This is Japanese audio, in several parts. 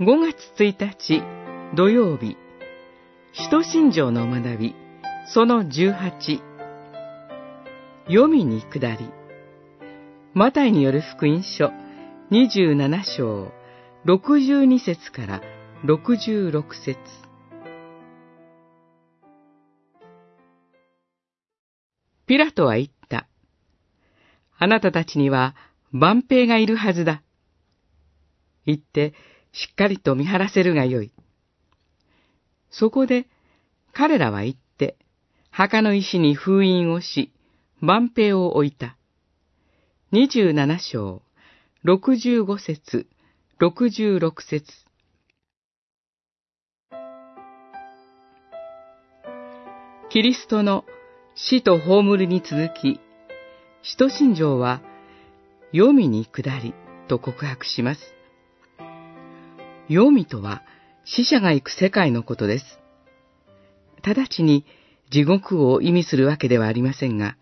5月1日土曜日、使徒信条の学び、その18、読みに下り、マタイによる福音書27章62節から66節ピラトは言った。あなたたちには万兵がいるはずだ。言って、しっかりと見張らせるがよい。そこで、彼らは言って、墓の石に封印をし、万兵を置いた。二十七章、六十五節、六十六節。キリストの死と葬りに続き、使徒信条は、読みに下りと告白します。読みとは死者が行く世界のことです。直ちに地獄を意味するわけではありませんが、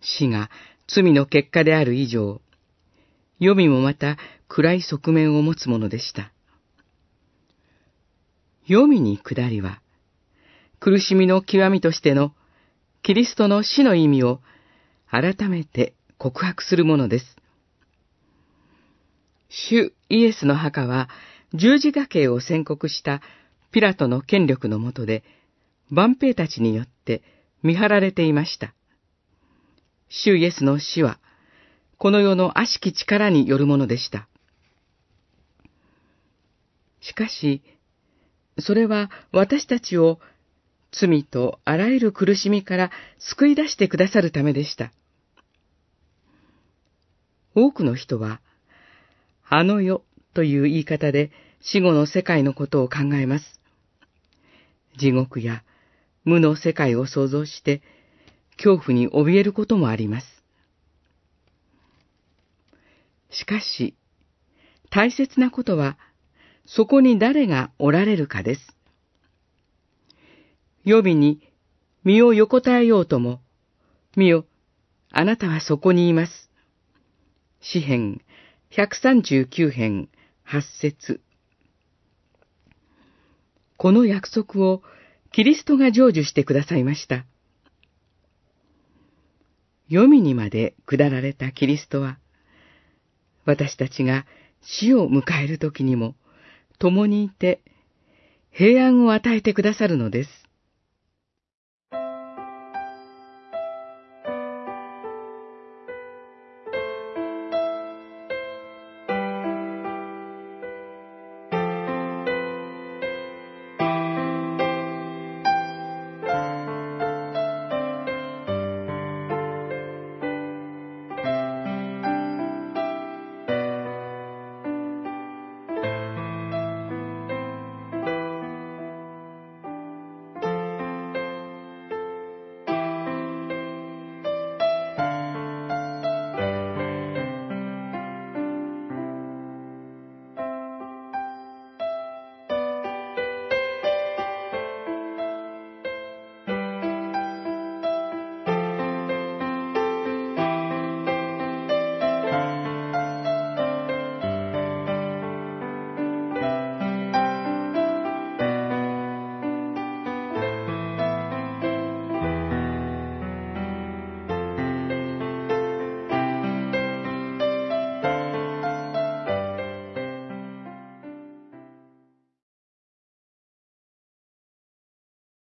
死が罪の結果である以上、読みもまた暗い側面を持つものでした。読みに下りは、苦しみの極みとしてのキリストの死の意味を改めて告白するものです。主イエスの墓は十字架刑を宣告したピラトの権力のもとで、万兵たちによって見張られていました。主イエスの死は、この世の悪しき力によるものでした。しかし、それは私たちを罪とあらゆる苦しみから救い出してくださるためでした。多くの人は、あの世という言い方で死後の世界のことを考えます。地獄や無の世界を想像して、恐怖に怯えることもあります。しかし、大切なことは、そこに誰がおられるかです。予備に身を横たえようとも、見よ、あなたはそこにいます。詩編139編8節この約束をキリストが成就してくださいました。読みにまで下られたキリストは、私たちが死を迎える時にも、共にいて、平安を与えてくださるのです。